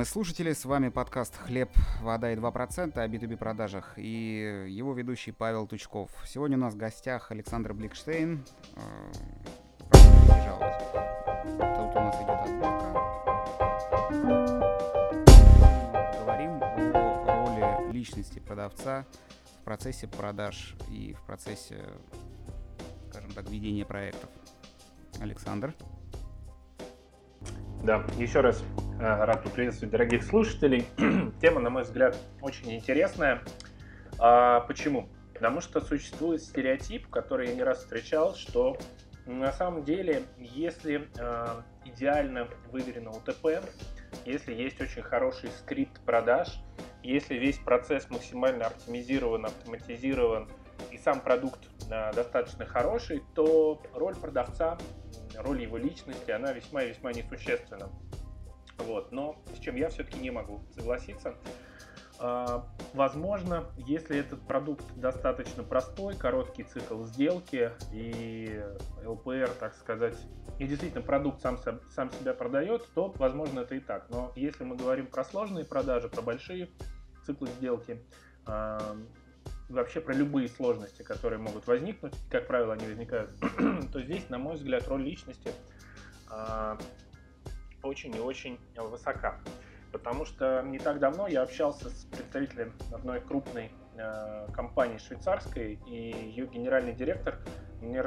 уважаемые слушатели, с вами подкаст «Хлеб, вода и 2% о B2B продажах» и его ведущий Павел Тучков. Сегодня у нас в гостях Александр Бликштейн. Э, Тут у нас идет отборка. Говорим о роли личности продавца в процессе продаж и в процессе, скажем так, ведения проектов. Александр. Да, еще раз э, рад поприветствовать дорогих слушателей. Тема, на мой взгляд, очень интересная. А, почему? Потому что существует стереотип, который я не раз встречал, что на самом деле, если э, идеально выверено УТП, если есть очень хороший скрипт продаж, если весь процесс максимально оптимизирован, автоматизирован и сам продукт э, достаточно хороший, то роль продавца роль его личности, она весьма и весьма несущественна. Вот. Но с чем я все-таки не могу согласиться. А, возможно, если этот продукт достаточно простой, короткий цикл сделки и ЛПР, так сказать, и действительно продукт сам, сам себя продает, то, возможно, это и так. Но если мы говорим про сложные продажи, про большие циклы сделки, а, вообще про любые сложности, которые могут возникнуть, как правило, они возникают, то здесь, на мой взгляд, роль личности э, очень и очень высока. Потому что не так давно я общался с представителем одной крупной э, компании швейцарской, и ее генеральный директор мне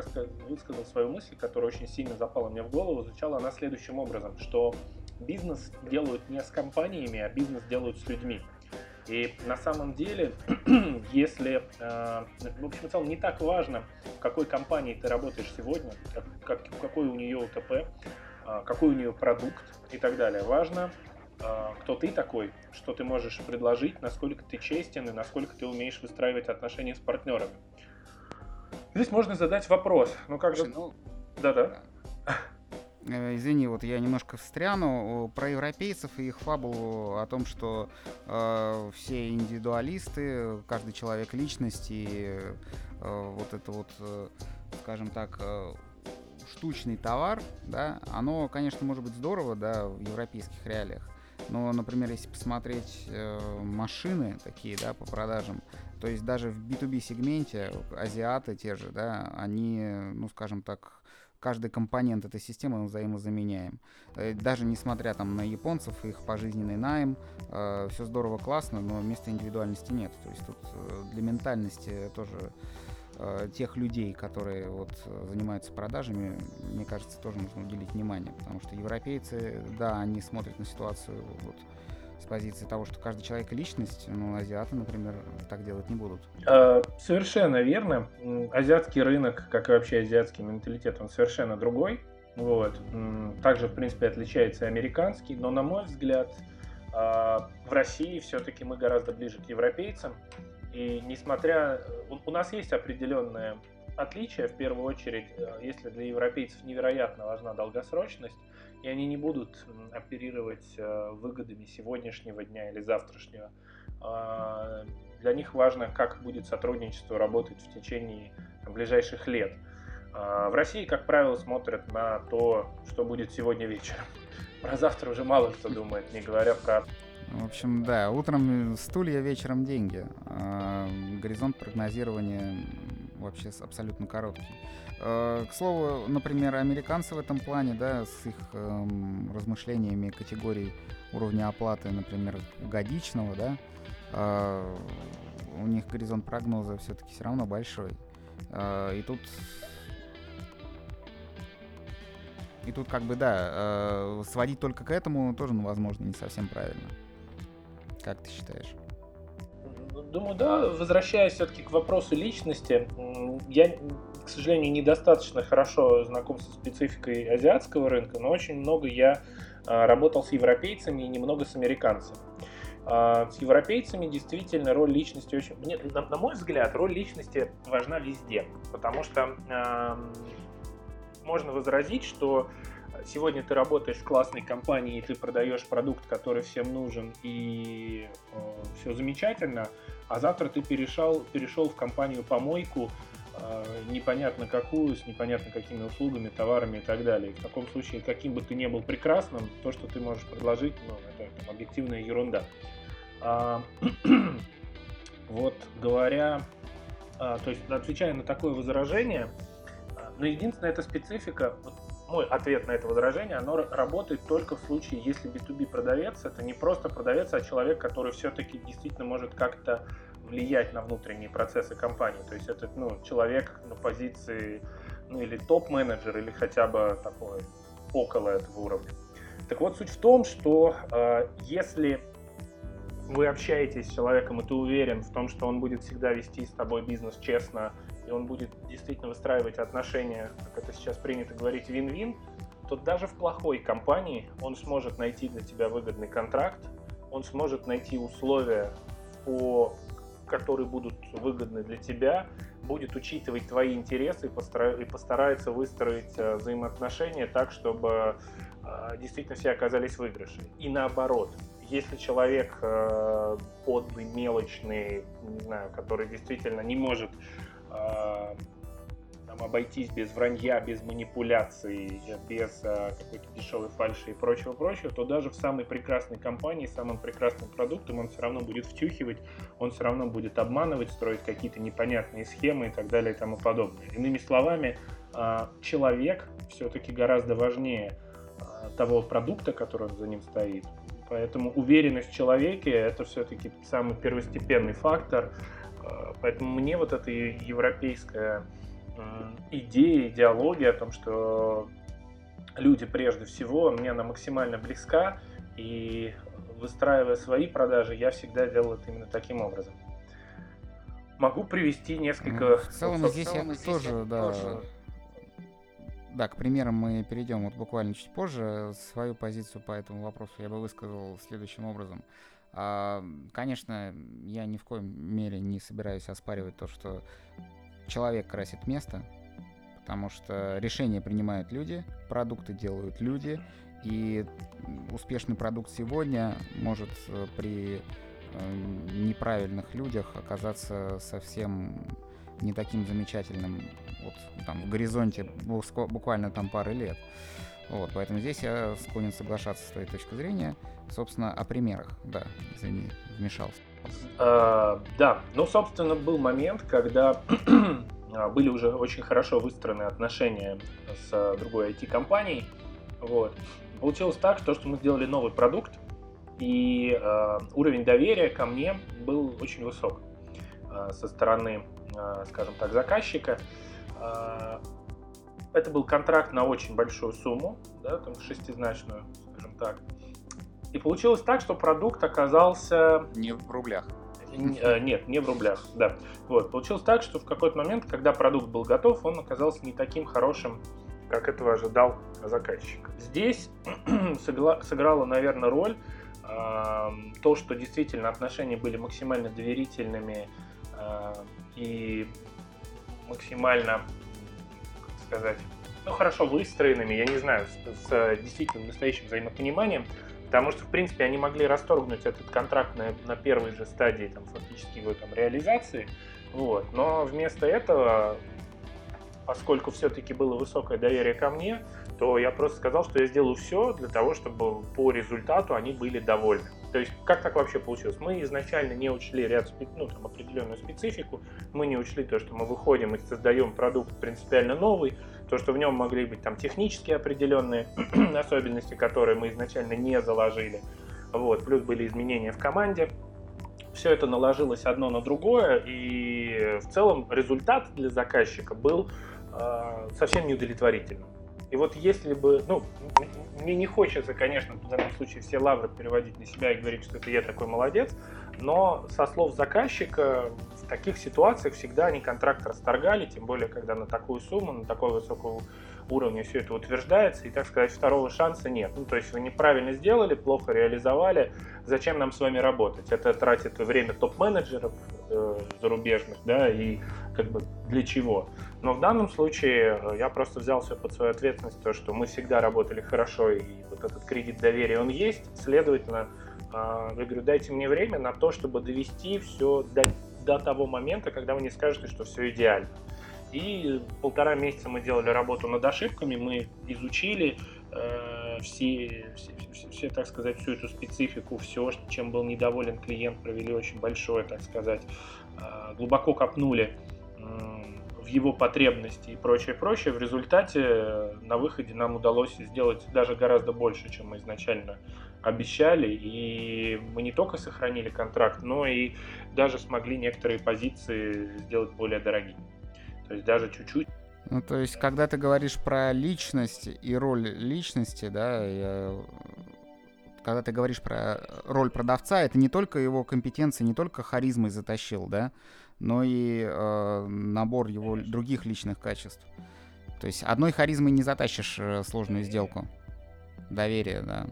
высказал свою мысль, которая очень сильно запала мне в голову. Звучала она следующим образом, что бизнес делают не с компаниями, а бизнес делают с людьми. И на самом деле, если, э, в общем, в целом не так важно, в какой компании ты работаешь сегодня, как, какой у нее УТП, э, какой у нее продукт и так далее. Важно, э, кто ты такой, что ты можешь предложить, насколько ты честен и насколько ты умеешь выстраивать отношения с партнерами. Здесь можно задать вопрос. Ну как же... Ну, да-да. Э, извини, вот я немножко встряну про европейцев и их фабулу о том, что э, все индивидуалисты, каждый человек личность и э, вот это вот, э, скажем так, э, штучный товар, да, оно, конечно, может быть здорово, да, в европейских реалиях. Но, например, если посмотреть э, машины такие, да, по продажам, то есть даже в B2B сегменте азиаты те же, да, они, ну, скажем так, каждый компонент этой системы мы взаимозаменяем. Э, даже несмотря там на японцев, их пожизненный найм, э, все здорово, классно, но места индивидуальности нет. То есть тут э, для ментальности тоже тех людей, которые вот занимаются продажами, мне кажется, тоже нужно уделить внимание, потому что европейцы, да, они смотрят на ситуацию вот с позиции того, что каждый человек личность, но азиаты, например, так делать не будут. А, совершенно верно. Азиатский рынок, как и вообще азиатский менталитет, он совершенно другой. Вот. Также, в принципе, отличается и американский, но, на мой взгляд, а, в России все-таки мы гораздо ближе к европейцам. И несмотря... У нас есть определенное отличие, в первую очередь, э, если для европейцев невероятно важна долгосрочность, и они не будут оперировать э, выгодами сегодняшнего дня или завтрашнего. А, для них важно, как будет сотрудничество работать в течение ближайших лет. А, в России, как правило, смотрят на то, что будет сегодня вечером. Про завтра уже мало кто думает, не говоря про в общем, да, утром стулья, вечером деньги. А, горизонт прогнозирования вообще абсолютно короткий. А, к слову, например, американцы в этом плане, да, с их эм, размышлениями категорий уровня оплаты, например, годичного, да, э, у них горизонт прогноза все-таки все равно большой. Э, и тут и тут как бы, да, э, сводить только к этому тоже, ну, возможно, не совсем правильно. Как ты считаешь? Думаю, да. Возвращаясь все-таки к вопросу личности, я, к сожалению, недостаточно хорошо знаком со спецификой азиатского рынка, но очень много я а, работал с европейцами и немного с американцами. А, с европейцами действительно роль личности очень... Мне, на, на мой взгляд, роль личности важна везде, потому что э, можно возразить, что сегодня ты работаешь в классной компании, и ты продаешь продукт, который всем нужен, и э, все замечательно, а завтра ты перешел, перешел в компанию помойку, э, непонятно какую, с непонятно какими услугами, товарами и так далее. В таком случае, каким бы ты ни был прекрасным, то, что ты можешь предложить, ну, это там, объективная ерунда. А, вот говоря, а, то есть отвечая на такое возражение, а, но единственная эта специфика, вот мой ответ на это возражение, оно работает только в случае, если B2B продавец, это не просто продавец, а человек, который все-таки действительно может как-то влиять на внутренние процессы компании. То есть это ну, человек на позиции ну, или топ-менеджер, или хотя бы такой около этого уровня. Так вот, суть в том, что э, если вы общаетесь с человеком, и ты уверен в том, что он будет всегда вести с тобой бизнес честно, и он будет действительно выстраивать отношения, как это сейчас принято говорить, вин-вин, то даже в плохой компании он сможет найти для тебя выгодный контракт, он сможет найти условия, по, которые будут выгодны для тебя, будет учитывать твои интересы и постарается выстроить э, взаимоотношения так, чтобы э, действительно все оказались в. И наоборот, если человек э, подлый, мелочный, не знаю, который действительно не может там, обойтись без вранья, без манипуляций, без э, какой-то дешевой фальши и прочего-прочего, то даже в самой прекрасной компании, самым прекрасным продуктом он все равно будет втюхивать, он все равно будет обманывать, строить какие-то непонятные схемы и так далее и тому подобное. Иными словами, э, человек все-таки гораздо важнее того продукта, который за ним стоит, Поэтому уверенность в человеке – это все-таки самый первостепенный фактор. Поэтому мне вот эта европейская идея, идеология о том, что люди прежде всего, мне она максимально близка, и выстраивая свои продажи, я всегда делал это именно таким образом. Могу привести несколько... В целом вот, здесь я тоже, да, тоже да, к примерам мы перейдем вот буквально чуть позже. Свою позицию по этому вопросу я бы высказал следующим образом. А, конечно, я ни в коем мере не собираюсь оспаривать то, что человек красит место, потому что решения принимают люди, продукты делают люди, и успешный продукт сегодня может э, при э, неправильных людях оказаться совсем не таким замечательным вот там в горизонте буквально там пары лет. Вот, поэтому здесь я склонен соглашаться с твоей точки зрения. Собственно, о примерах, да, извини, вмешался. А, да, ну, собственно, был момент, когда а, были уже очень хорошо выстроены отношения с другой IT-компанией. Вот. Получилось так, что, что мы сделали новый продукт, и э, уровень доверия ко мне был очень высок э, со стороны Э, скажем так, заказчика. Э, это был контракт на очень большую сумму, да, там шестизначную, скажем так. И получилось так, что продукт оказался... Не в рублях. Э, нет, не в рублях, да. Вот, получилось так, что в какой-то момент, когда продукт был готов, он оказался не таким хорошим, как этого ожидал заказчик. Здесь сыграло, наверное, роль то, что действительно отношения были максимально доверительными, и максимально, сказать, ну, хорошо выстроенными, я не знаю, с, с действительно настоящим взаимопониманием, потому что, в принципе, они могли расторгнуть этот контракт на, на первой же стадии, там, фактически его там реализации, вот, но вместо этого, поскольку все-таки было высокое доверие ко мне, то я просто сказал, что я сделаю все для того, чтобы по результату они были довольны. То есть, как так вообще получилось? Мы изначально не учли ряд, ну, там, определенную специфику, мы не учли то, что мы выходим и создаем продукт принципиально новый, то, что в нем могли быть там технические определенные особенности, которые мы изначально не заложили. Вот, плюс были изменения в команде. Все это наложилось одно на другое, и в целом результат для заказчика был э, совсем неудовлетворительным. И вот если бы, ну, мне не хочется, конечно, в данном случае все лавры переводить на себя и говорить, что это я такой молодец, но со слов заказчика в таких ситуациях всегда они контракт расторгали, тем более, когда на такую сумму, на такой высокого уровня все это утверждается, и, так сказать, второго шанса нет. Ну, то есть вы неправильно сделали, плохо реализовали, зачем нам с вами работать? Это тратит время топ-менеджеров э, зарубежных, да, и как бы для чего? Но в данном случае э, я просто взял все под свою ответственность, то, что мы всегда работали хорошо, и вот этот кредит доверия, он есть, следовательно, э, я говорю, дайте мне время на то, чтобы довести все до, до того момента, когда вы не скажете, что все идеально. И полтора месяца мы делали работу над ошибками, мы изучили э, все, все, все, так сказать, всю эту специфику, все, чем был недоволен клиент, провели очень большое, так сказать, э, глубоко копнули его потребности и прочее, прочее. В результате э, на выходе нам удалось сделать даже гораздо больше, чем мы изначально обещали. И мы не только сохранили контракт, но и даже смогли некоторые позиции сделать более дорогими. То есть даже чуть-чуть. Ну, то есть, когда ты говоришь про личность и роль личности, да, я... когда ты говоришь про роль продавца, это не только его компетенции, не только харизмой затащил, да, но и э, набор его других личных качеств. То есть одной харизмой не затащишь э, сложную сделку. Доверие, да.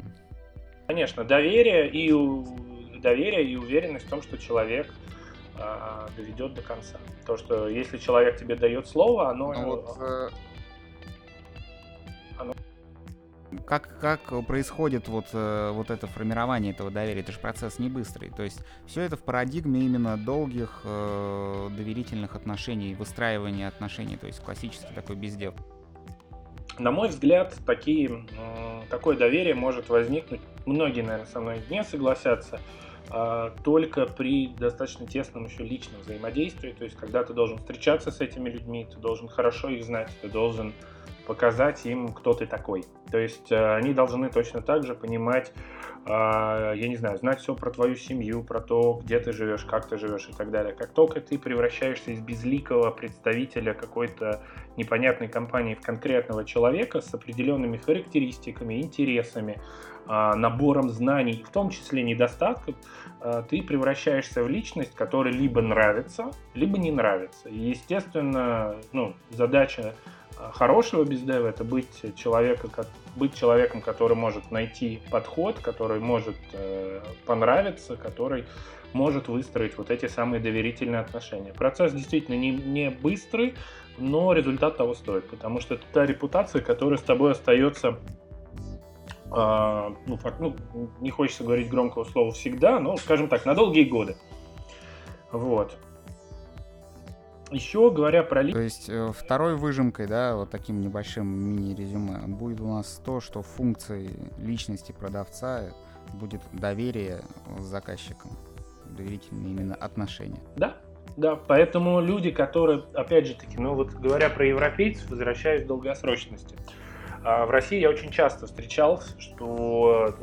Конечно, доверие и доверие и уверенность в том, что человек э, доведет до конца. То, что если человек тебе дает слово, оно... Ну, вот, э, как, как происходит вот, э, вот это формирование этого доверия? Это же процесс не быстрый. То есть все это в парадигме именно долгих э, доверительных отношений, выстраивания отношений, то есть классический такой бездел. На мой взгляд, такие, такое доверие может возникнуть, многие, наверное, со мной не согласятся, только при достаточно тесном еще личном взаимодействии, то есть когда ты должен встречаться с этими людьми, ты должен хорошо их знать, ты должен показать им, кто ты такой. То есть э, они должны точно так же понимать, а, я не знаю, знать все про твою семью, про то, где ты живешь, как ты живешь и так далее. Как только ты превращаешься из безликого представителя какой-то непонятной компании в конкретного человека с определенными характеристиками, интересами, а, набором знаний, в том числе недостатков, а, ты превращаешься в личность, которая либо нравится, либо не нравится. И, естественно, ну, задача хорошего бездева это быть, человека, как, быть человеком, который может найти подход, который может э, понравиться, который может выстроить вот эти самые доверительные отношения. Процесс действительно не, не быстрый, но результат того стоит, потому что это та репутация, которая с тобой остается ну, факт, ну, не хочется говорить громкого слова всегда, но, скажем так, на долгие годы. Вот. Еще говоря про... То есть э, второй выжимкой, да, вот таким небольшим мини-резюме, будет у нас то, что функцией личности продавца будет доверие с заказчиком, доверительные именно отношения. Да, да, поэтому люди, которые, опять же таки, ну вот говоря про европейцев, возвращаюсь к долгосрочности. А в России я очень часто встречался, что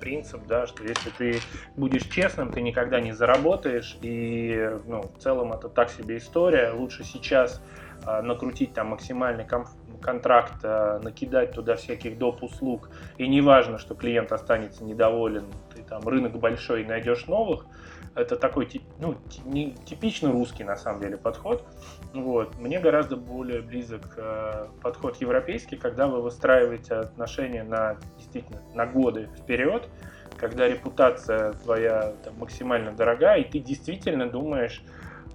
принцип, да, что если ты будешь честным, ты никогда не заработаешь, и ну, в целом это так себе история. Лучше сейчас э, накрутить там максимальный комф- контракт, э, накидать туда всяких доп. услуг, и не важно, что клиент останется недоволен, ты там рынок большой и найдешь новых, это такой ну, не, типично русский на самом деле подход. Вот. Мне гораздо более близок э, подход европейский, когда вы выстраиваете отношения на действительно на годы вперед, когда репутация твоя там, максимально дорогая, и ты действительно думаешь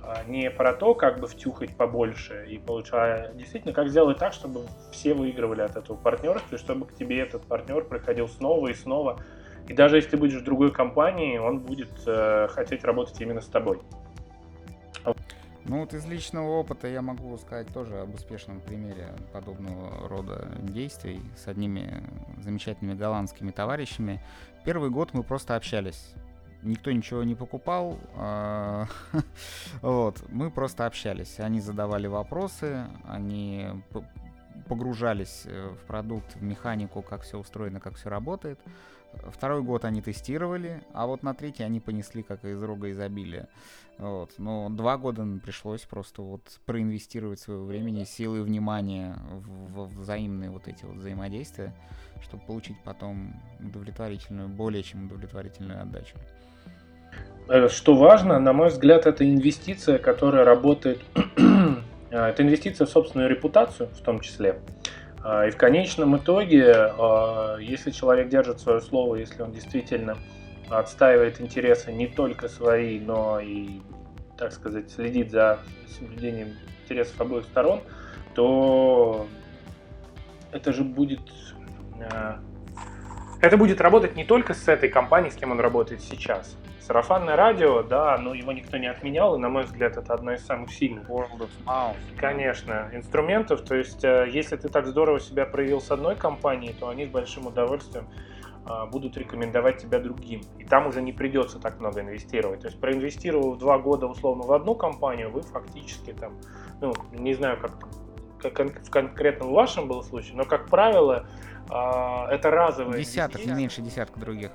э, не про то, как бы втюхать побольше и получать, а действительно, как сделать так, чтобы все выигрывали от этого партнерства, и чтобы к тебе этот партнер приходил снова и снова и даже если будешь в другой компании, он будет э, хотеть работать именно с тобой. Ну вот из личного опыта я могу сказать тоже об успешном примере подобного рода действий с одними замечательными голландскими товарищами. Первый год мы просто общались. Никто ничего не покупал, а, вот, мы просто общались. Они задавали вопросы, они погружались э, в продукт, в механику, как все устроено, как все работает. Второй год они тестировали, а вот на третий они понесли как из рога изобилия. Вот. Но два года пришлось просто вот проинвестировать свое времени, силы и внимание в, в взаимные вот эти вот взаимодействия, чтобы получить потом удовлетворительную, более чем удовлетворительную отдачу. Э, что важно, на мой взгляд, это инвестиция, которая работает, это инвестиция в собственную репутацию в том числе. А, и в конечном итоге, а, если человек держит свое слово, если он действительно отстаивает интересы не только свои, но и, так сказать, следит за соблюдением интересов обоих сторон, то это же будет а, это будет работать не только с этой компанией, с кем он работает сейчас. Сарафанное радио, да, но его никто не отменял, и, на мой взгляд, это одно из самых сильных. World of Mouth. Конечно, инструментов. То есть, э, если ты так здорово себя проявил с одной компанией, то они с большим удовольствием а, будут рекомендовать тебя другим. И там уже не придется так много инвестировать. То есть проинвестировав два года условно в одну компанию, вы фактически там, ну, не знаю, как, как в конкретном вашем был случай, но, как правило, а, это разовые. Десяток, не меньше десятка других.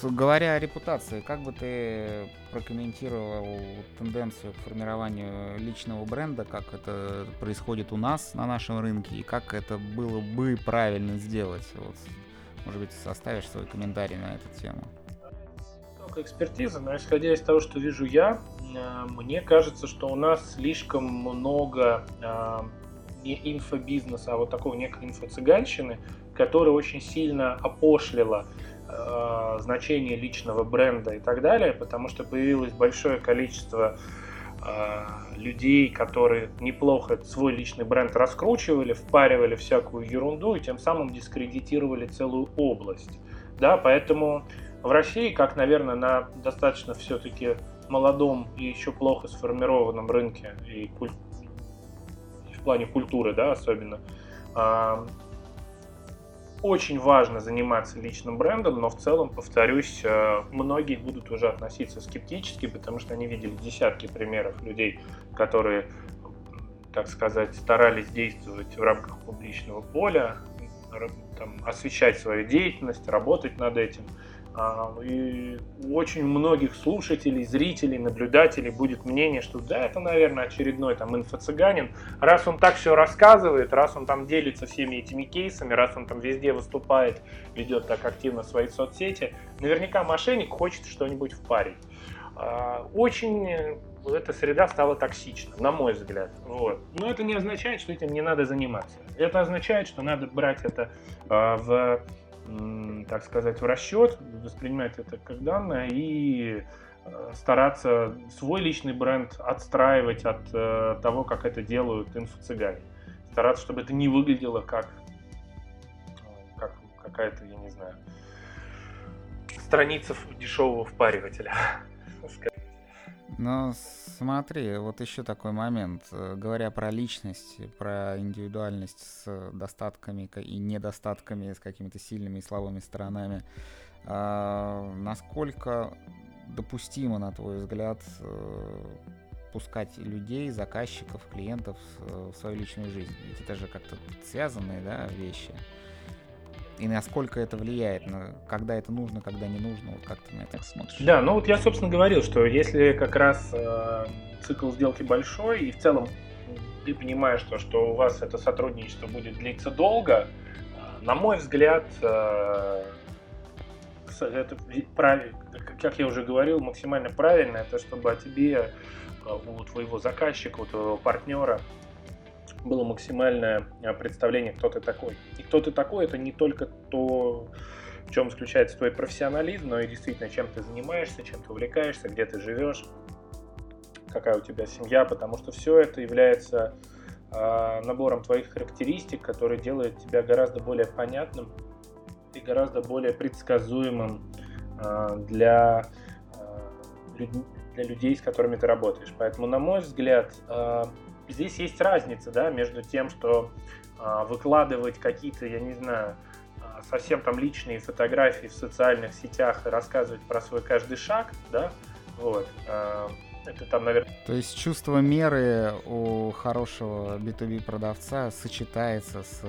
Вот говоря о репутации, как бы ты прокомментировал тенденцию к формированию личного бренда, как это происходит у нас на нашем рынке и как это было бы правильно сделать? Вот может быть, составишь свой комментарий на эту тему? Только экспертиза, но исходя из того, что вижу я, э, мне кажется, что у нас слишком много э, не инфобизнеса, а вот такого некой инфо-цыганщины, которая очень сильно опошлила э, значение личного бренда и так далее, потому что появилось большое количество э, людей, которые неплохо свой личный бренд раскручивали, впаривали всякую ерунду и тем самым дискредитировали целую область. Да, поэтому в России, как, наверное, на достаточно все-таки молодом и еще плохо сформированном рынке и, куль... в плане культуры, да, особенно, а, очень важно заниматься личным брендом, но в целом, повторюсь, э, многие будут уже относиться скептически, потому что они видели десятки примеров людей, которые, так сказать, старались действовать в рамках публичного поля, там, освещать свою деятельность, работать над этим – и у очень многих слушателей, зрителей, наблюдателей будет мнение, что да, это, наверное, очередной там инфо-цыганин. Раз он так все рассказывает, раз он там делится всеми этими кейсами, раз он там везде выступает, ведет так активно свои соцсети, наверняка мошенник хочет что-нибудь впарить. А, очень эта среда стала токсична, на мой взгляд. Вот. Но это не означает, что этим не надо заниматься. Это означает, что надо брать это а, в так сказать, в расчет, воспринимать это как данное и э, стараться свой личный бренд отстраивать от э, того, как это делают инфо-цыгане. Стараться, чтобы это не выглядело как, как какая-то, я не знаю, страница дешевого впаривателя. Но смотри, вот еще такой момент. Э, говоря про личность, про индивидуальность с достатками и недостатками, с какими-то сильными и слабыми сторонами, а, насколько допустимо, на твой взгляд, э, пускать людей, заказчиков, клиентов в свою личную жизнь? Ведь это же как-то связанные да, вещи и насколько это влияет, на, когда это нужно, когда не нужно, вот как ты на это смотришь? Да, ну вот я, собственно, говорил, что если как раз э, цикл сделки большой, и в целом ты понимаешь, то, что у вас это сотрудничество будет длиться долго, э, на мой взгляд, э, это, как я уже говорил, максимально правильно, это чтобы о тебе, э, у твоего заказчика, у твоего партнера было максимальное э, представление, кто ты такой. И кто ты такой, это не только то, в чем заключается твой профессионализм, но и действительно, чем ты занимаешься, чем ты увлекаешься, где ты живешь, какая у тебя семья, потому что все это является э, набором твоих характеристик, которые делают тебя гораздо более понятным и гораздо более предсказуемым э, для, э, для людей, с которыми ты работаешь. Поэтому, на мой взгляд, э, здесь есть разница, да, между тем, что э, выкладывать какие-то, я не знаю, э, совсем там личные фотографии в социальных сетях и рассказывать про свой каждый шаг, да, вот. Э, это там, наверное... То есть чувство меры у хорошего B2B продавца сочетается с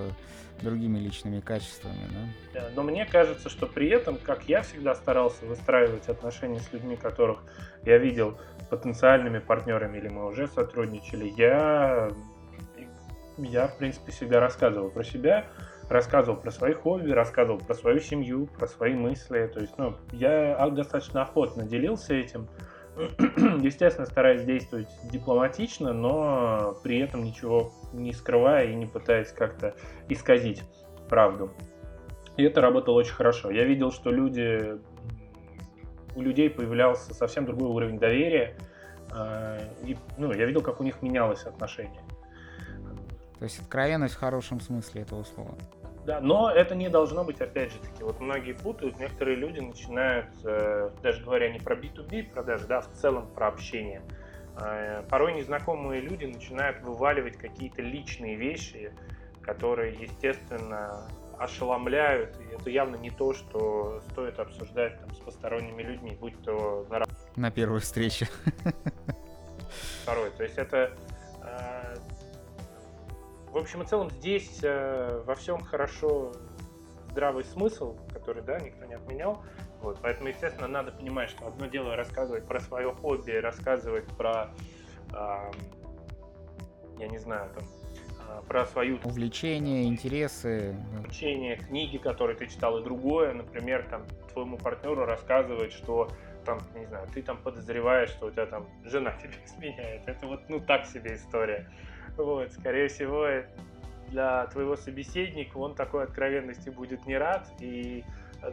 другими личными качествами, да? да? Но мне кажется, что при этом, как я всегда старался выстраивать отношения с людьми, которых я видел потенциальными партнерами или мы уже сотрудничали, я, я в принципе, всегда рассказывал про себя, рассказывал про свои хобби, рассказывал про свою семью, про свои мысли. То есть, ну, я достаточно охотно делился этим. Естественно, стараюсь действовать дипломатично, но при этом ничего не скрывая и не пытаясь как-то исказить правду. И это работало очень хорошо. Я видел, что люди у людей появлялся совсем другой уровень доверия. И, ну, я видел, как у них менялось отношение. То есть откровенность в хорошем смысле этого слова. Да, но это не должно быть, опять же таки, вот многие путают, некоторые люди начинают, э, даже говоря не про B2B продажи, да, в целом про общение, э, порой незнакомые люди начинают вываливать какие-то личные вещи, которые, естественно, ошеломляют, и это явно не то, что стоит обсуждать там, с посторонними людьми, будь то на, на первой встрече. Второй, то есть это в общем и целом здесь э, во всем хорошо здравый смысл, который, да, никто не отменял. Вот, поэтому, естественно, надо понимать, что одно дело рассказывать про свое хобби, рассказывать про, э, я не знаю, там, э, про свою... Увлечения, интересы. Увлечения, книги, которые ты читал, и другое. Например, там, твоему партнеру рассказывать, что там, не знаю, ты там подозреваешь, что у тебя там жена тебя изменяет. Это вот, ну, так себе история. Вот, скорее всего, для твоего собеседника он такой откровенности будет не рад, и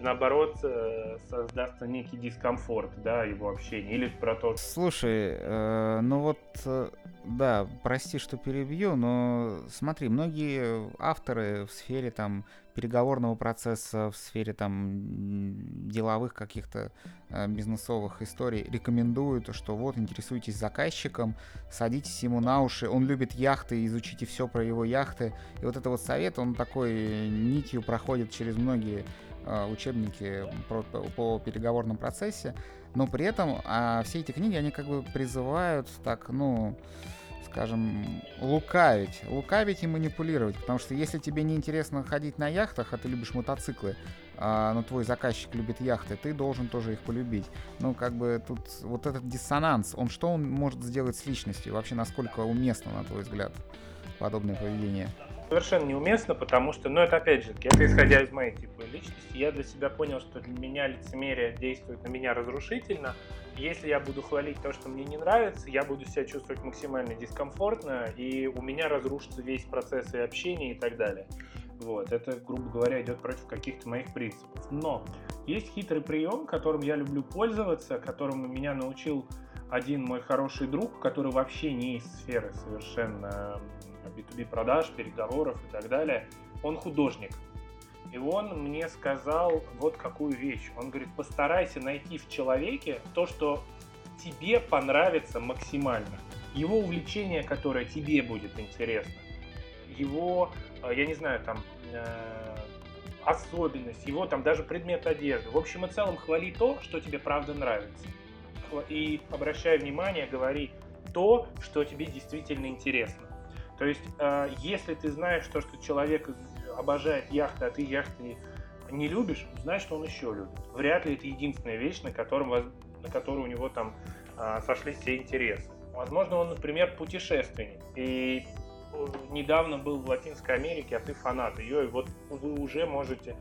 наоборот э, создастся некий дискомфорт, да, его общения, или про то... Слушай, э, ну вот, э, да, прости, что перебью, но смотри, многие авторы в сфере там переговорного процесса, в сфере там деловых каких-то э, бизнесовых историй рекомендуют, что вот интересуйтесь заказчиком, садитесь ему на уши, он любит яхты, изучите все про его яхты. И вот это вот совет, он такой нитью проходит через многие э, учебники по, по переговорном процессе, но при этом а все эти книги, они как бы призывают так, ну, скажем, лукавить. Лукавить и манипулировать. Потому что если тебе не интересно ходить на яхтах, а ты любишь мотоциклы, а, но твой заказчик любит яхты, ты должен тоже их полюбить. Ну, как бы тут вот этот диссонанс, он что он может сделать с личностью? Вообще, насколько уместно, на твой взгляд, подобное поведение? Совершенно неуместно, потому что, ну, это опять же, это исходя из моей типа личности, я для себя понял, что для меня лицемерие действует на меня разрушительно, если я буду хвалить то, что мне не нравится, я буду себя чувствовать максимально дискомфортно, и у меня разрушится весь процесс и общения и так далее. Вот, это, грубо говоря, идет против каких-то моих принципов. Но есть хитрый прием, которым я люблю пользоваться, которому меня научил один мой хороший друг, который вообще не из сферы совершенно B2B продаж, переговоров и так далее. Он художник. И он мне сказал вот какую вещь. Он говорит, постарайся найти в человеке то, что тебе понравится максимально. Его увлечение, которое тебе будет интересно. Его, э, я не знаю, там, э, особенность, его там даже предмет одежды. В общем и целом хвали то, что тебе правда нравится. И обращай внимание, говори то, что тебе действительно интересно. То есть, э, если ты знаешь то, что человек обожает яхты, а ты яхты не любишь, знай, что он еще любит. Вряд ли это единственная вещь, на, котором, на которой у него там а, сошлись все интересы. Возможно, он, например, путешественник. И э, недавно был в Латинской Америке, а ты фанат ее, и вот вы уже можете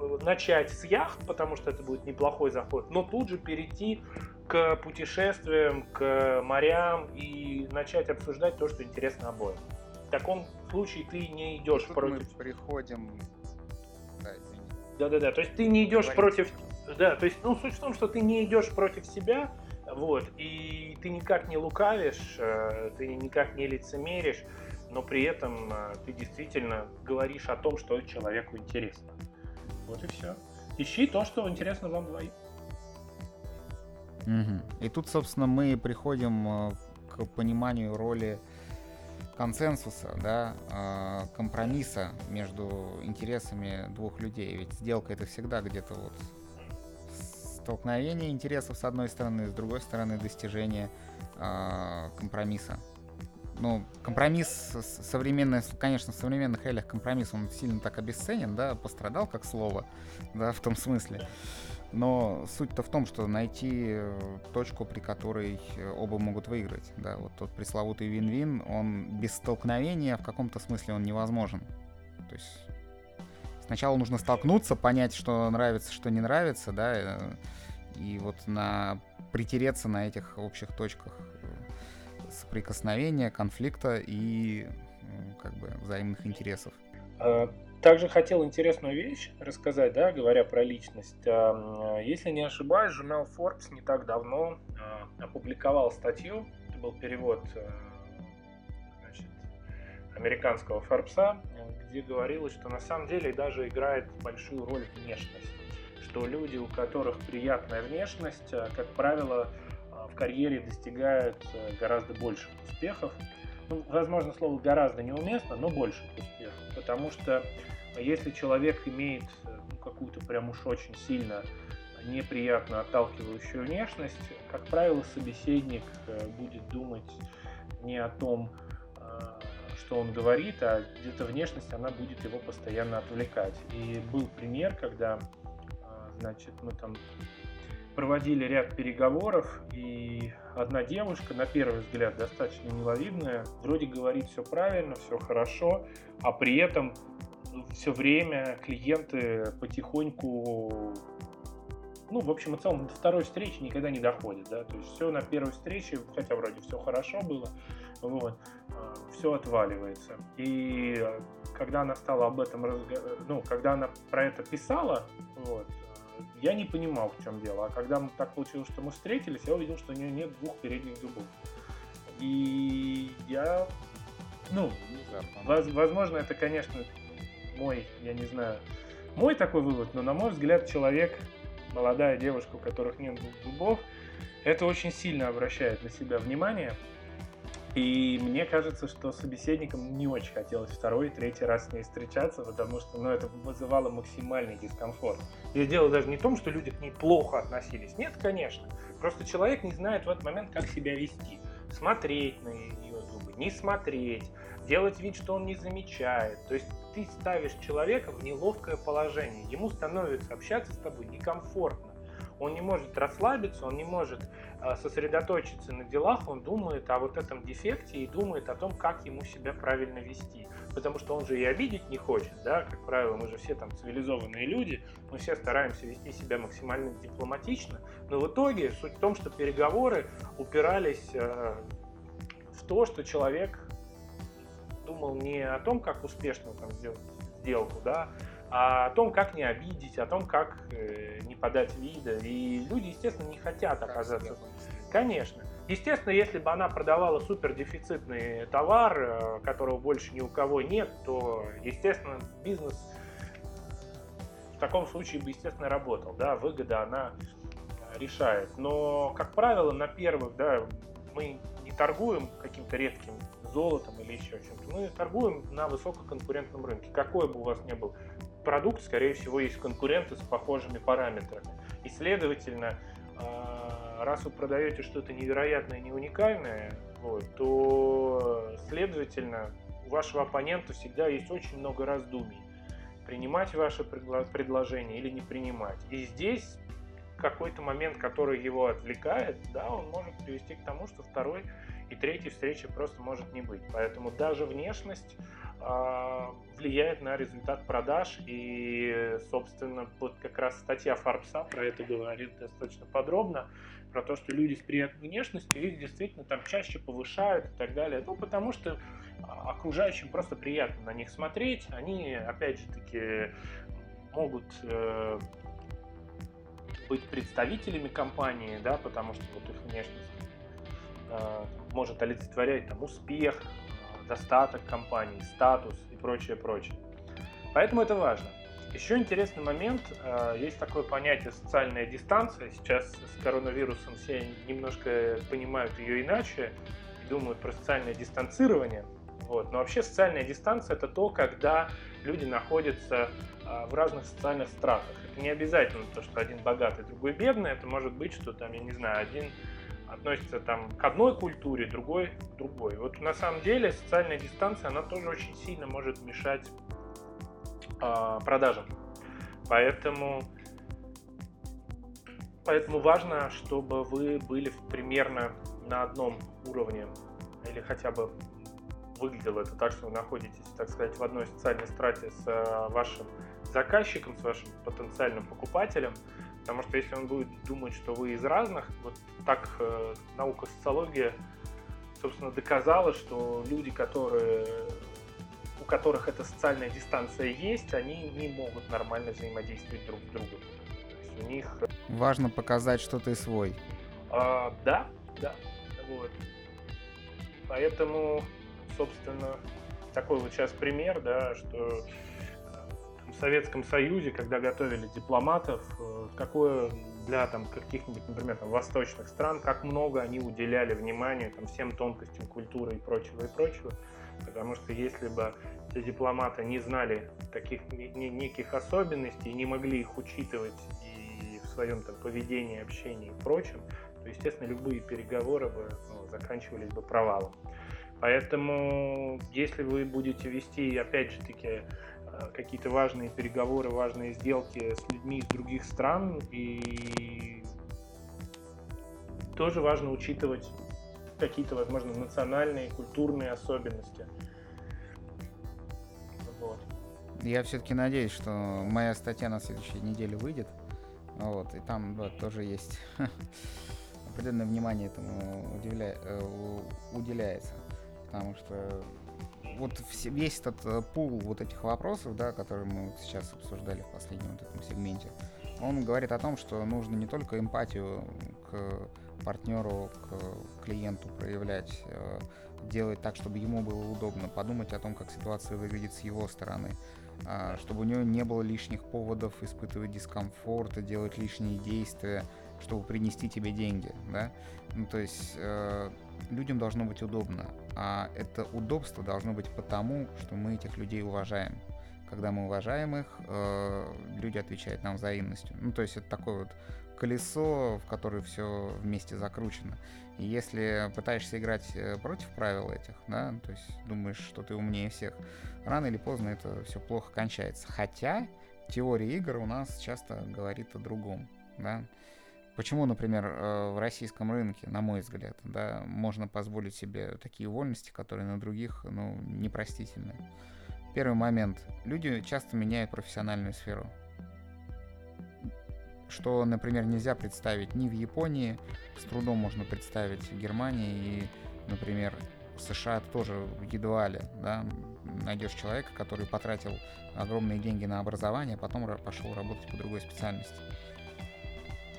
э, начать с яхт, потому что это будет неплохой заход, но тут же перейти к путешествиям, к морям и начать обсуждать то, что интересно обоим. В таком случае ты не идешь Тут против... Мы приходим... Да, Да-да-да, то есть ты не идешь Говорите. против... Да, то есть, ну, суть в том, что ты не идешь против себя, вот, и ты никак не лукавишь, э, ты никак не лицемеришь, но при этом э, ты действительно говоришь о том, что человеку интересно. Вот и все. Ищи то, что интересно вам двоим. Угу. И тут, собственно, мы приходим э, к пониманию роли консенсуса, да, а, компромисса между интересами двух людей. Ведь сделка это всегда где-то вот столкновение интересов с одной стороны, с другой стороны достижение э, компромисса. Ну, компромисс современный, конечно, в современных реалиях компромисс, он сильно так обесценен, да, пострадал как слово, да, в том смысле. Но суть-то в том, что найти э, точку, при которой э, оба могут выиграть. Да, вот тот пресловутый вин-вин, он без столкновения в каком-то смысле он невозможен. То есть сначала нужно столкнуться, понять, что нравится, что не нравится, да, э, и вот на притереться на этих общих точках соприкосновения, конфликта и как бы взаимных интересов. также хотел интересную вещь рассказать, да, говоря про личность. А, если не ошибаюсь, журнал Forbes не так давно а, опубликовал статью, это был перевод э, значит, американского Форбса, где говорилось, что на самом деле даже играет большую роль внешность. Что люди, у которых приятная внешность, э, как правило, э, в карьере достигают гораздо больших успехов. Ну, возможно, слово гораздо неуместно, но больших успехов. Потому что если человек имеет ну, какую-то прям уж очень сильно неприятно отталкивающую внешность, как правило, собеседник э, будет думать не о том, э, что он говорит, а где-то внешность, она будет его постоянно отвлекать. И был пример, когда, э, значит, мы там проводили ряд переговоров, и одна девушка, на первый взгляд, достаточно миловидная, вроде говорит все правильно, все хорошо, а при этом все время клиенты потихоньку ну, в общем и целом, до второй встречи никогда не доходит, да, то есть все на первой встрече, хотя вроде все хорошо было, вот, а, все отваливается. И когда она стала об этом, разго... ну, когда она про это писала, вот, я не понимал, в чем дело. А когда так получилось, что мы встретились, я увидел, что у нее нет двух передних зубов. И я, ну, возможно, это, конечно, мой, я не знаю, мой такой вывод, но, на мой взгляд, человек молодая девушка, у которых нет зубов, это очень сильно обращает на себя внимание. И мне кажется, что собеседникам не очень хотелось второй, третий раз с ней встречаться, потому что ну, это вызывало максимальный дискомфорт. И дело даже не в том, что люди к ней плохо относились. Нет, конечно. Просто человек не знает в этот момент, как себя вести. Смотреть на ее зубы, не смотреть, делать вид, что он не замечает. То есть ты ставишь человека в неловкое положение. Ему становится общаться с тобой некомфортно. Он не может расслабиться, он не может э, сосредоточиться на делах, он думает о вот этом дефекте и думает о том, как ему себя правильно вести. Потому что он же и обидеть не хочет, да, как правило, мы же все там цивилизованные люди, мы все стараемся вести себя максимально дипломатично, но в итоге суть в том, что переговоры упирались э, в то, что человек думал не о том, как успешно там сделать сделку, да, а о том, как не обидеть, о том, как э, не подать вида. И люди, естественно, не хотят оказаться. Конечно. Естественно, если бы она продавала супер дефицитный товар, э, которого больше ни у кого нет, то, естественно, бизнес в таком случае бы, естественно, работал. Да, выгода она решает. Но, как правило, на первых, да, мы не торгуем каким-то редким золотом или еще чем-то. Мы торгуем на высококонкурентном рынке. Какой бы у вас ни был продукт, скорее всего, есть конкуренты с похожими параметрами. И, следовательно, а, раз вы продаете что-то невероятное, не уникальное, вот, то, следовательно, у вашего оппонента всегда есть очень много раздумий. Принимать ваше предложение или не принимать. И здесь какой-то момент, который его отвлекает, да, он может привести к тому, что второй и третьей встречи просто может не быть. Поэтому даже внешность влияет на результат продаж. И, собственно, вот как раз статья Фарбса про это говорит достаточно подробно, про то, что люди с приятной внешностью, их действительно там чаще повышают и так далее. Ну, потому что окружающим просто приятно на них смотреть. Они, опять же таки, могут э, быть представителями компании, да, потому что вот их внешность э, может олицетворять там успех, достаток компании, статус и прочее, прочее. Поэтому это важно. Еще интересный момент, э, есть такое понятие социальная дистанция. Сейчас с коронавирусом все немножко понимают ее иначе и думают про социальное дистанцирование. Вот. Но вообще социальная дистанция это то, когда люди находятся э, в разных социальных стратах. Это не обязательно то, что один богатый, другой бедный. Это может быть, что там, я не знаю, один относится там к одной культуре, другой к другой. Вот на самом деле социальная дистанция, она тоже очень сильно может мешать э, продажам. Поэтому, поэтому важно, чтобы вы были примерно на одном уровне или хотя бы выглядело это так, что вы находитесь, так сказать, в одной социальной страте с э, вашим заказчиком, с вашим потенциальным покупателем, Потому что если он будет думать, что вы из разных, вот так э, наука социология, собственно, доказала, что люди, которые у которых эта социальная дистанция есть, они не могут нормально взаимодействовать друг с другом. То есть у них... Важно показать, что ты свой. А, да, да. Вот. Поэтому, собственно, такой вот сейчас пример, да, что в Советском Союзе, когда готовили дипломатов, э, какое для там каких-нибудь, например, там, восточных стран, как много они уделяли внимания там, всем тонкостям культуры и прочего, и прочего. Потому что если бы эти дипломаты не знали таких неких особенностей не могли их учитывать и в своем там, поведении, общении и прочем, то, естественно, любые переговоры бы ну, заканчивались бы провалом. Поэтому, если вы будете вести, опять же таки, какие-то важные переговоры, важные сделки с людьми из других стран. И тоже важно учитывать какие-то, возможно, национальные, культурные особенности. Вот. Я все-таки надеюсь, что моя статья на следующей неделе выйдет. Вот, и там да, тоже есть определенное внимание этому. Э, уделяется. Потому что вот весь этот э, пул вот этих вопросов, да, которые мы вот сейчас обсуждали в последнем вот этом сегменте, он говорит о том, что нужно не только эмпатию к партнеру, к клиенту проявлять, э, делать так, чтобы ему было удобно, подумать о том, как ситуация выглядит с его стороны, а, чтобы у него не было лишних поводов испытывать дискомфорт, делать лишние действия, чтобы принести тебе деньги, да. Ну, то есть э, людям должно быть удобно, а это удобство должно быть потому, что мы этих людей уважаем. Когда мы уважаем их, э, люди отвечают нам взаимностью. Ну, то есть это такое вот колесо, в которое все вместе закручено. И если пытаешься играть э, против правил этих, да, то есть думаешь, что ты умнее всех, рано или поздно это все плохо кончается. Хотя теория игр у нас часто говорит о другом, да. Почему, например, э, в российском рынке, на мой взгляд, да, можно позволить себе такие вольности, которые на других ну, непростительны? Первый момент. Люди часто меняют профессиональную сферу. Что, например, нельзя представить ни в Японии, с трудом можно представить в Германии и, например, в США тоже едва ли, да, найдешь человека, который потратил огромные деньги на образование, а потом пошел работать по другой специальности.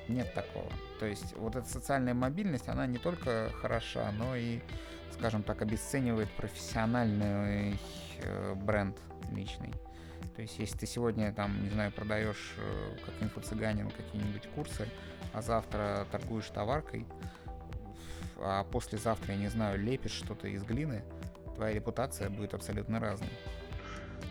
Нет такого. То есть вот эта социальная мобильность, она не только хороша, но и, скажем так, обесценивает профессиональный э, бренд личный. То есть если ты сегодня там, не знаю, продаешь э, как инфо-цыганин какие-нибудь курсы, а завтра торгуешь товаркой, а послезавтра, я не знаю, лепишь что-то из глины, твоя репутация будет абсолютно разной.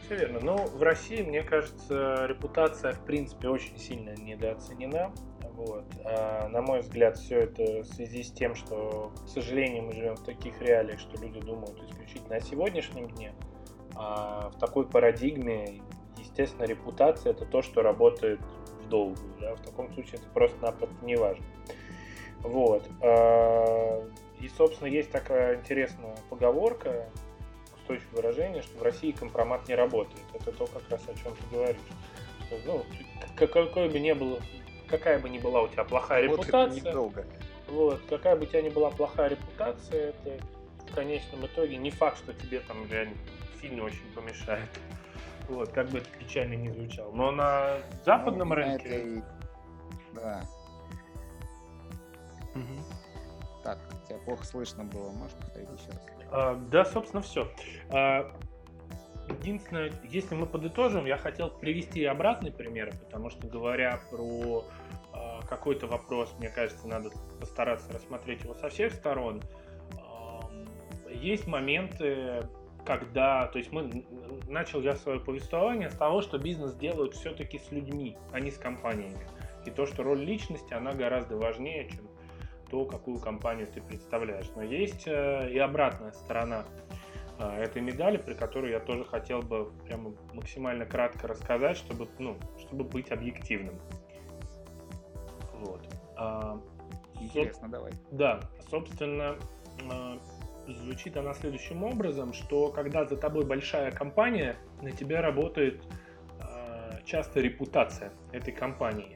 Все верно. Но ну, в России, мне кажется, репутация, в принципе, очень сильно недооценена. Вот. А, на мой взгляд, все это в связи с тем, что, к сожалению, мы живем в таких реалиях, что люди думают исключительно о сегодняшнем дне. А в такой парадигме, естественно, репутация это то, что работает в долгую. Да? В таком случае это просто-напросто не важно. Вот. А, и, собственно, есть такая интересная поговорка, устойчивое выражение, что в России компромат не работает. Это то, как раз о чем ты говоришь. Что, ну, какой бы ни было какая бы ни была у тебя плохая репутация, недолго. Вот, какая бы у тебя ни была плохая репутация, это в конечном итоге не факт, что тебе там реально сильно очень помешает. Вот, как бы это печально не звучало. Но на западном ну, рынке... Это... Да. Угу. Так, тебя плохо слышно было, можешь повторить еще раз? А, да, собственно, все. А, Единственное, если мы подытожим, я хотел привести обратный пример, потому что говоря про э, какой-то вопрос, мне кажется, надо постараться рассмотреть его со всех сторон. Э, есть моменты, когда, то есть мы начал я свое повествование с того, что бизнес делают все-таки с людьми, а не с компаниями. И то, что роль личности, она гораздо важнее, чем то, какую компанию ты представляешь. Но есть э, и обратная сторона этой медали, при которой я тоже хотел бы прямо максимально кратко рассказать, чтобы, ну, чтобы быть объективным. Вот. А, Интересно, давай. Да, собственно, а, звучит она следующим образом, что когда за тобой большая компания, на тебя работает часто репутация этой компании.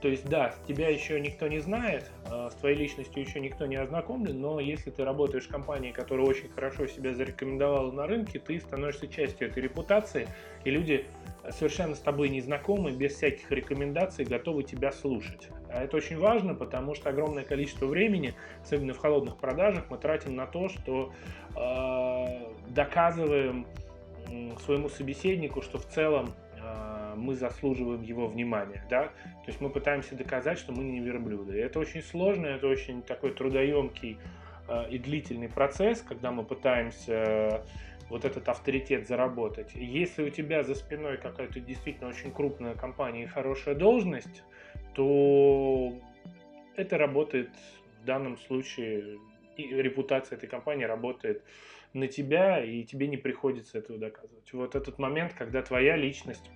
То есть, да, тебя еще никто не знает, а, с твоей личностью еще никто не ознакомлен, но если ты работаешь в компании, которая очень хорошо себя зарекомендовала на рынке, ты становишься частью этой репутации, и люди совершенно с тобой не знакомы, без всяких рекомендаций, готовы тебя слушать. А это очень важно, потому что огромное количество времени, особенно в холодных продажах, мы тратим на то, что э, доказываем э, своему собеседнику, что в целом э, мы заслуживаем его внимания. Да? То есть мы пытаемся доказать, что мы не верблюды. И это очень сложно, это очень такой трудоемкий э, и длительный процесс, когда мы пытаемся вот этот авторитет заработать. Если у тебя за спиной какая-то действительно очень крупная компания и хорошая должность, то это работает в данном случае, и репутация этой компании работает на тебя, и тебе не приходится этого доказывать. Вот этот момент, когда твоя личность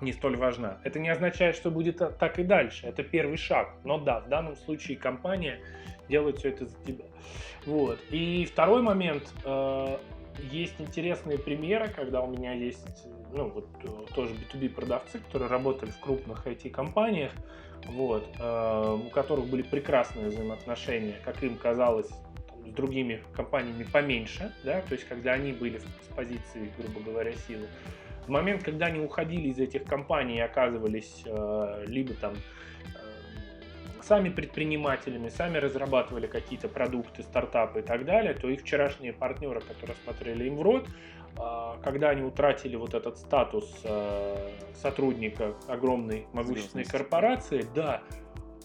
не столь важна. Это не означает, что будет так и дальше. Это первый шаг. Но да, в данном случае компания делает все это за тебя. Вот. И второй момент. Э, есть интересные примеры, когда у меня есть ну, вот э, тоже B2B продавцы, которые работали в крупных IT-компаниях, вот, э, у которых были прекрасные взаимоотношения, как им казалось, с другими компаниями поменьше, да, то есть когда они были в позиции, грубо говоря, силы. В момент, когда они уходили из этих компаний и оказывались э, либо там сами предпринимателями, сами разрабатывали какие-то продукты, стартапы и так далее, то их вчерашние партнеры, которые смотрели им в рот, а, когда они утратили вот этот статус а, сотрудника огромной могущественной корпорации, да,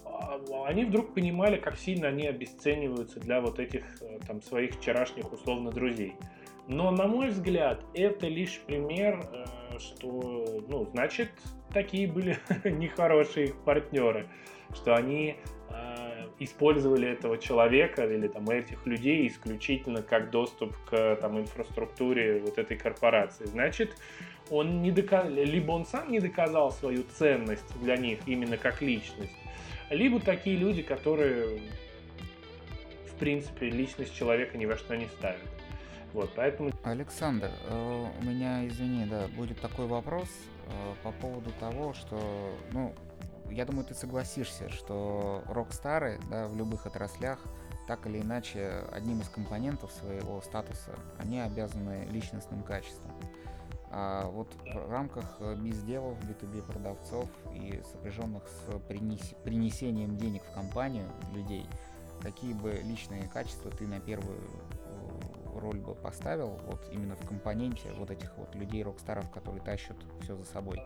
а, они вдруг понимали, как сильно они обесцениваются для вот этих э, там своих вчерашних условно друзей. Но, на мой взгляд, это лишь пример, э, что, ну, значит, такие были нехорошие их партнеры что они э, использовали этого человека или там этих людей исключительно как доступ к там инфраструктуре вот этой корпорации. Значит, он не доказ... либо он сам не доказал свою ценность для них именно как личность, либо такие люди, которые в принципе личность человека ни во что не ставят. Вот, поэтому... Александр, э, у меня, извини, да, будет такой вопрос э, по поводу того, что, ну, я думаю, ты согласишься, что рок-стары да, в любых отраслях так или иначе одним из компонентов своего статуса они обязаны личностным качеством. А вот в рамках безделов, B2B продавцов и сопряженных с принес... принесением денег в компанию людей, какие бы личные качества ты на первую э, роль бы поставил, вот именно в компоненте вот этих вот людей рок-старов, которые тащат все за собой?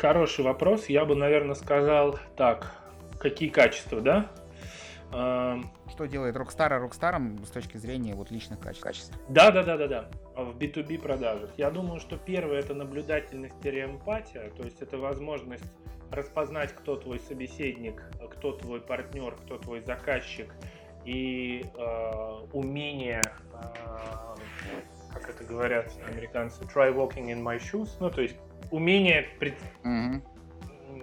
Хороший вопрос. Я бы, наверное, сказал так. Какие качества, да? Что делает Rockstar Rockstar с точки зрения вот личных качеств? Да, да, да, да, да. В B2B продажах. Я думаю, что первое это наблюдательность и эмпатия, то есть это возможность распознать, кто твой собеседник, кто твой партнер, кто твой заказчик, и э, умение, э, как это говорят американцы, try walking in my shoes, ну то есть умение, пред... угу.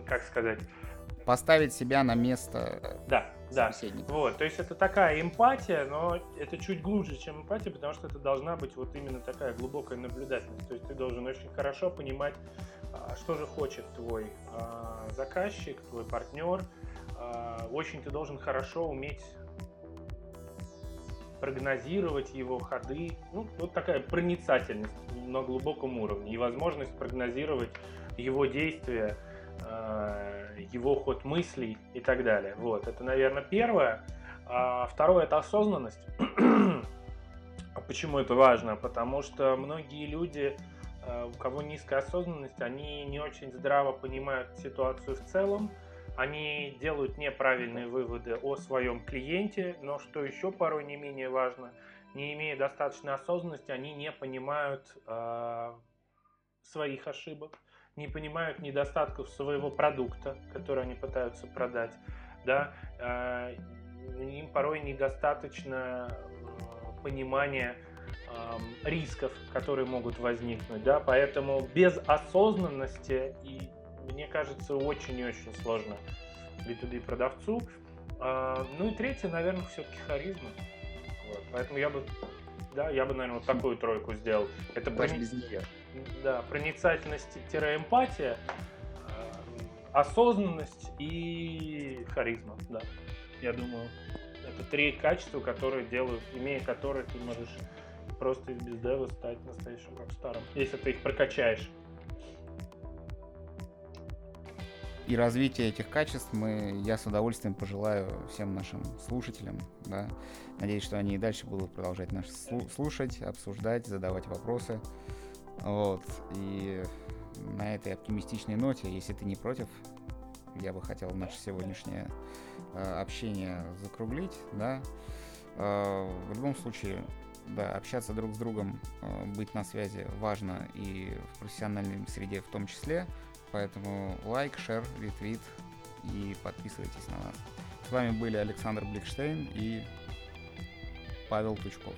как сказать, поставить себя на место да, да. Вот, то есть это такая эмпатия, но это чуть глубже, чем эмпатия, потому что это должна быть вот именно такая глубокая наблюдательность. То есть ты должен очень хорошо понимать, а, что же хочет твой а, заказчик, твой партнер. А, очень ты должен хорошо уметь прогнозировать его ходы. Ну, вот такая проницательность на глубоком уровне и возможность прогнозировать его действия, э, его ход мыслей и так далее. Вот, это, наверное, первое. А второе – это осознанность. а почему это важно? Потому что многие люди, э, у кого низкая осознанность, они не очень здраво понимают ситуацию в целом, они делают неправильные выводы о своем клиенте, но что еще порой не менее важно, не имея достаточной осознанности, они не понимают э, своих ошибок, не понимают недостатков своего продукта, который они пытаются продать, да, э, им порой недостаточно понимания э, рисков, которые могут возникнуть, да, поэтому без осознанности и мне кажется, очень и очень сложно B2B продавцу. А, ну и третье, наверное, все-таки харизма. Вот. Поэтому я бы, да, я бы, наверное, вот такую тройку сделал. Это прони... без нее. Да, проницательность-эмпатия, а, осознанность и харизма, да. Я думаю, это три качества, которые делают, имея которые ты можешь просто из бездева стать настоящим рокстаром, если ты их прокачаешь. И развитие этих качеств мы, я с удовольствием пожелаю всем нашим слушателям. Да. Надеюсь, что они и дальше будут продолжать нас слушать, обсуждать, задавать вопросы. Вот. И на этой оптимистичной ноте, если ты не против, я бы хотел наше сегодняшнее э, общение закруглить, да. Э, в любом случае, да, общаться друг с другом, э, быть на связи важно и в профессиональной среде в том числе. Поэтому лайк, шер, ретвит и подписывайтесь на нас. С вами были Александр Бликштейн и Павел Тучков.